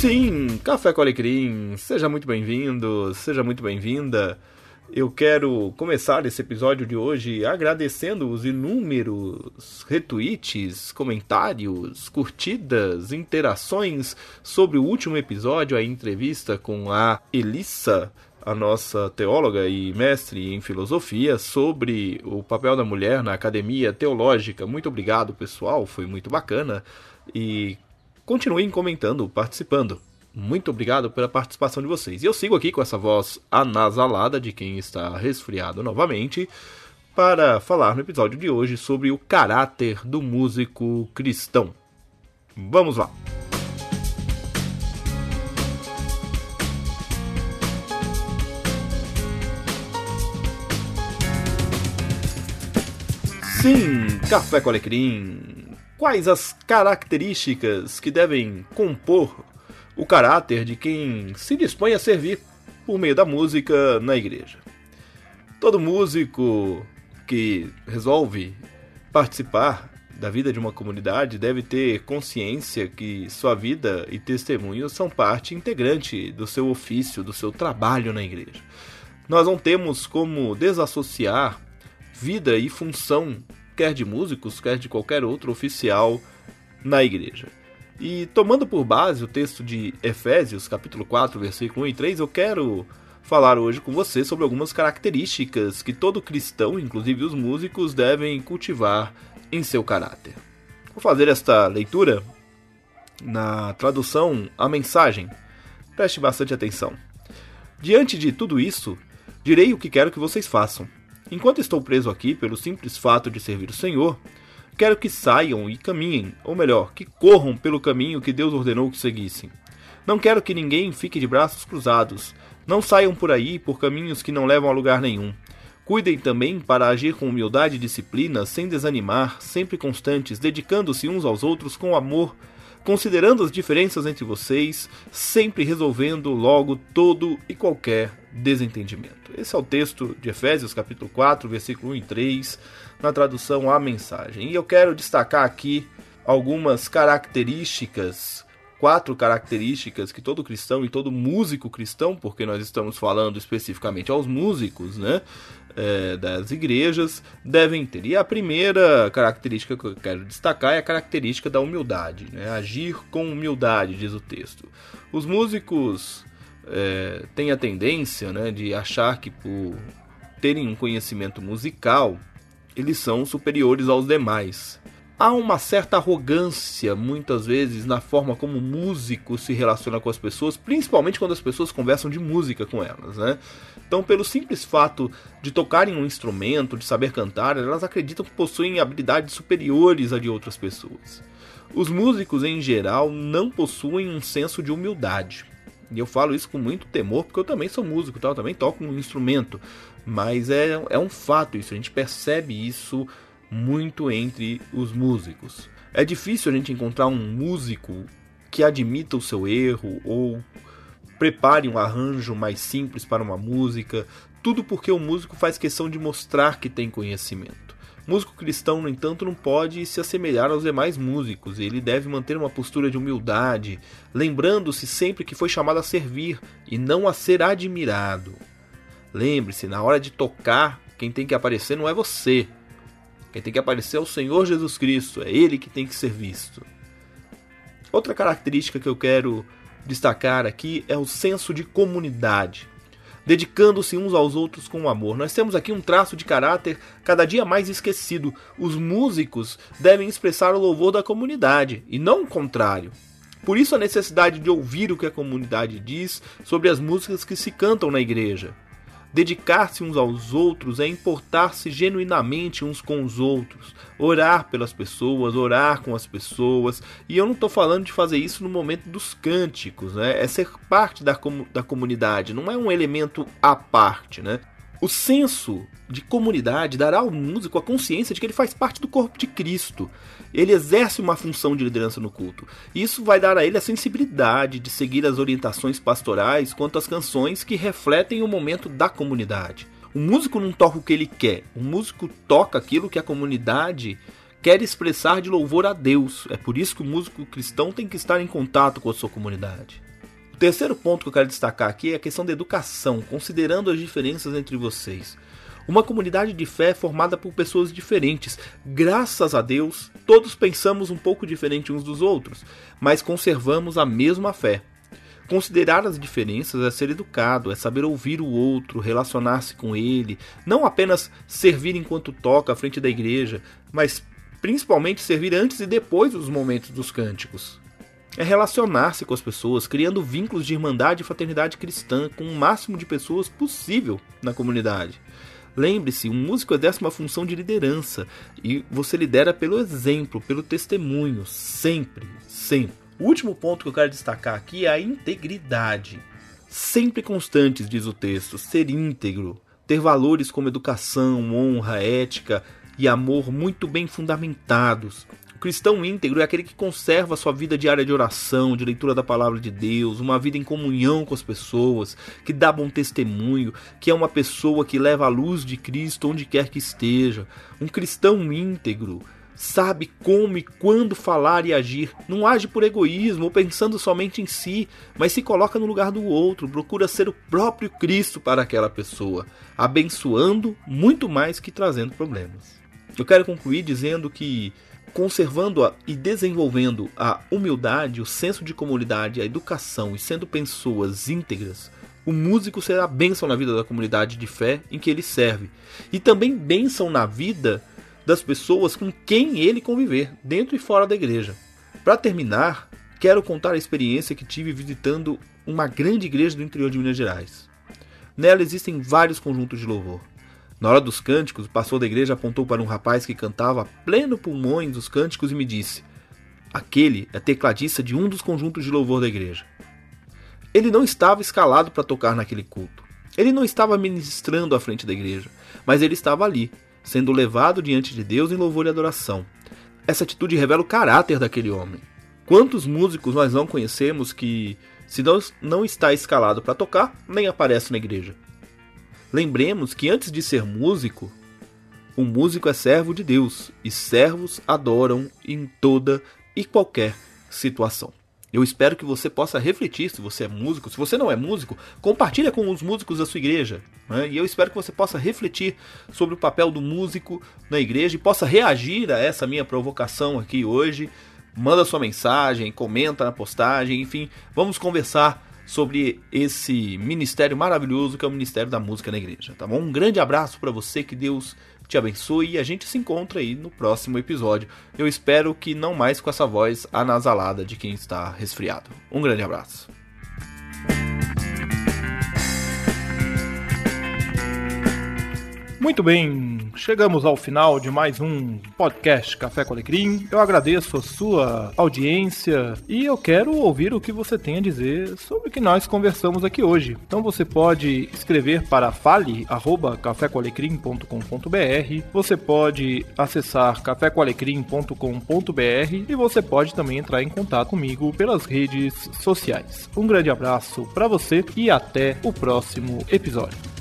Sim, Café com Alecrim, seja muito bem-vindo, seja muito bem-vinda. Eu quero começar esse episódio de hoje agradecendo os inúmeros retweets, comentários, curtidas, interações sobre o último episódio, a entrevista com a Elissa, a nossa teóloga e mestre em filosofia, sobre o papel da mulher na academia teológica. Muito obrigado, pessoal, foi muito bacana. E continuem comentando, participando. Muito obrigado pela participação de vocês. E eu sigo aqui com essa voz anasalada de quem está resfriado novamente para falar no episódio de hoje sobre o caráter do músico cristão. Vamos lá! Sim, Café com Alecrim Quais as características que devem compor o caráter de quem se dispõe a servir por meio da música na igreja? Todo músico que resolve participar da vida de uma comunidade deve ter consciência que sua vida e testemunho são parte integrante do seu ofício, do seu trabalho na igreja. Nós não temos como desassociar vida e função quer de músicos, quer de qualquer outro oficial na igreja. E tomando por base o texto de Efésios, capítulo 4, versículo 1 e 3, eu quero falar hoje com você sobre algumas características que todo cristão, inclusive os músicos, devem cultivar em seu caráter. Vou fazer esta leitura na tradução A Mensagem. Preste bastante atenção. Diante de tudo isso, direi o que quero que vocês façam Enquanto estou preso aqui pelo simples fato de servir o Senhor, quero que saiam e caminhem, ou melhor, que corram pelo caminho que Deus ordenou que seguissem. Não quero que ninguém fique de braços cruzados. Não saiam por aí por caminhos que não levam a lugar nenhum. Cuidem também para agir com humildade e disciplina, sem desanimar, sempre constantes, dedicando-se uns aos outros com amor, considerando as diferenças entre vocês, sempre resolvendo logo todo e qualquer desentendimento. Esse é o texto de Efésios, capítulo 4, versículo 1 e 3, na tradução A Mensagem. E eu quero destacar aqui algumas características, quatro características que todo cristão e todo músico cristão, porque nós estamos falando especificamente aos músicos, né, é, das igrejas devem ter. E a primeira característica que eu quero destacar é a característica da humildade, né? agir com humildade, diz o texto. Os músicos é, têm a tendência né, de achar que por terem um conhecimento musical, eles são superiores aos demais há uma certa arrogância muitas vezes na forma como o músico se relaciona com as pessoas, principalmente quando as pessoas conversam de música com elas, né? Então, pelo simples fato de tocarem um instrumento, de saber cantar, elas acreditam que possuem habilidades superiores a de outras pessoas. Os músicos em geral não possuem um senso de humildade. E eu falo isso com muito temor, porque eu também sou músico, tá? eu também toco um instrumento. Mas é, é um fato isso, a gente percebe isso muito entre os músicos. É difícil a gente encontrar um músico que admita o seu erro ou prepare um arranjo mais simples para uma música, tudo porque o músico faz questão de mostrar que tem conhecimento. Músico cristão, no entanto, não pode se assemelhar aos demais músicos, ele deve manter uma postura de humildade, lembrando-se sempre que foi chamado a servir e não a ser admirado. Lembre-se, na hora de tocar, quem tem que aparecer não é você, quem tem que aparecer é o Senhor Jesus Cristo, é Ele que tem que ser visto. Outra característica que eu quero destacar aqui é o senso de comunidade, dedicando-se uns aos outros com amor. Nós temos aqui um traço de caráter cada dia mais esquecido. Os músicos devem expressar o louvor da comunidade e não o contrário. Por isso a necessidade de ouvir o que a comunidade diz sobre as músicas que se cantam na igreja. Dedicar-se uns aos outros é importar-se genuinamente uns com os outros, orar pelas pessoas, orar com as pessoas. E eu não estou falando de fazer isso no momento dos cânticos, né? É ser parte da, com da comunidade, não é um elemento à parte, né? O senso de comunidade dará ao músico a consciência de que ele faz parte do corpo de Cristo. Ele exerce uma função de liderança no culto. Isso vai dar a ele a sensibilidade de seguir as orientações pastorais quanto às canções que refletem o momento da comunidade. O músico não toca o que ele quer, o músico toca aquilo que a comunidade quer expressar de louvor a Deus. É por isso que o músico cristão tem que estar em contato com a sua comunidade. Terceiro ponto que eu quero destacar aqui é a questão da educação, considerando as diferenças entre vocês. Uma comunidade de fé formada por pessoas diferentes. Graças a Deus, todos pensamos um pouco diferente uns dos outros, mas conservamos a mesma fé. Considerar as diferenças é ser educado, é saber ouvir o outro, relacionar-se com ele, não apenas servir enquanto toca à frente da igreja, mas principalmente servir antes e depois dos momentos dos cânticos. É relacionar-se com as pessoas, criando vínculos de irmandade e fraternidade cristã com o máximo de pessoas possível na comunidade. Lembre-se, um músico exerce uma função de liderança e você lidera pelo exemplo, pelo testemunho, sempre, sempre. O último ponto que eu quero destacar aqui é a integridade. Sempre constantes, diz o texto, ser íntegro, ter valores como educação, honra, ética e amor muito bem fundamentados, cristão íntegro é aquele que conserva sua vida diária de oração, de leitura da palavra de Deus, uma vida em comunhão com as pessoas, que dá bom testemunho, que é uma pessoa que leva a luz de Cristo onde quer que esteja. Um cristão íntegro sabe como e quando falar e agir, não age por egoísmo ou pensando somente em si, mas se coloca no lugar do outro, procura ser o próprio Cristo para aquela pessoa, abençoando muito mais que trazendo problemas. Eu quero concluir dizendo que conservando e desenvolvendo a humildade, o senso de comunidade, a educação e sendo pessoas íntegras, o músico será bênção na vida da comunidade de fé em que ele serve e também bênção na vida das pessoas com quem ele conviver, dentro e fora da igreja. Para terminar, quero contar a experiência que tive visitando uma grande igreja do interior de Minas Gerais. Nela existem vários conjuntos de louvor. Na hora dos cânticos, o pastor da igreja apontou para um rapaz que cantava a pleno pulmões os cânticos e me disse: Aquele é tecladista de um dos conjuntos de louvor da igreja. Ele não estava escalado para tocar naquele culto. Ele não estava ministrando à frente da igreja, mas ele estava ali, sendo levado diante de Deus em louvor e adoração. Essa atitude revela o caráter daquele homem. Quantos músicos nós não conhecemos que, se não, não está escalado para tocar, nem aparece na igreja? Lembremos que antes de ser músico, o músico é servo de Deus e servos adoram em toda e qualquer situação. Eu espero que você possa refletir se você é músico. Se você não é músico, compartilha com os músicos da sua igreja. Né? E eu espero que você possa refletir sobre o papel do músico na igreja e possa reagir a essa minha provocação aqui hoje. Manda sua mensagem, comenta na postagem, enfim, vamos conversar sobre esse ministério maravilhoso que é o Ministério da Música na Igreja, tá bom? Um grande abraço para você, que Deus te abençoe e a gente se encontra aí no próximo episódio. Eu espero que não mais com essa voz anasalada de quem está resfriado. Um grande abraço. Muito bem, chegamos ao final de mais um podcast Café com Alecrim. Eu agradeço a sua audiência e eu quero ouvir o que você tem a dizer sobre o que nós conversamos aqui hoje. Então você pode escrever para fale@cafécoalecrim.com.br, você pode acessar cafécoalecrim.com.br e você pode também entrar em contato comigo pelas redes sociais. Um grande abraço para você e até o próximo episódio.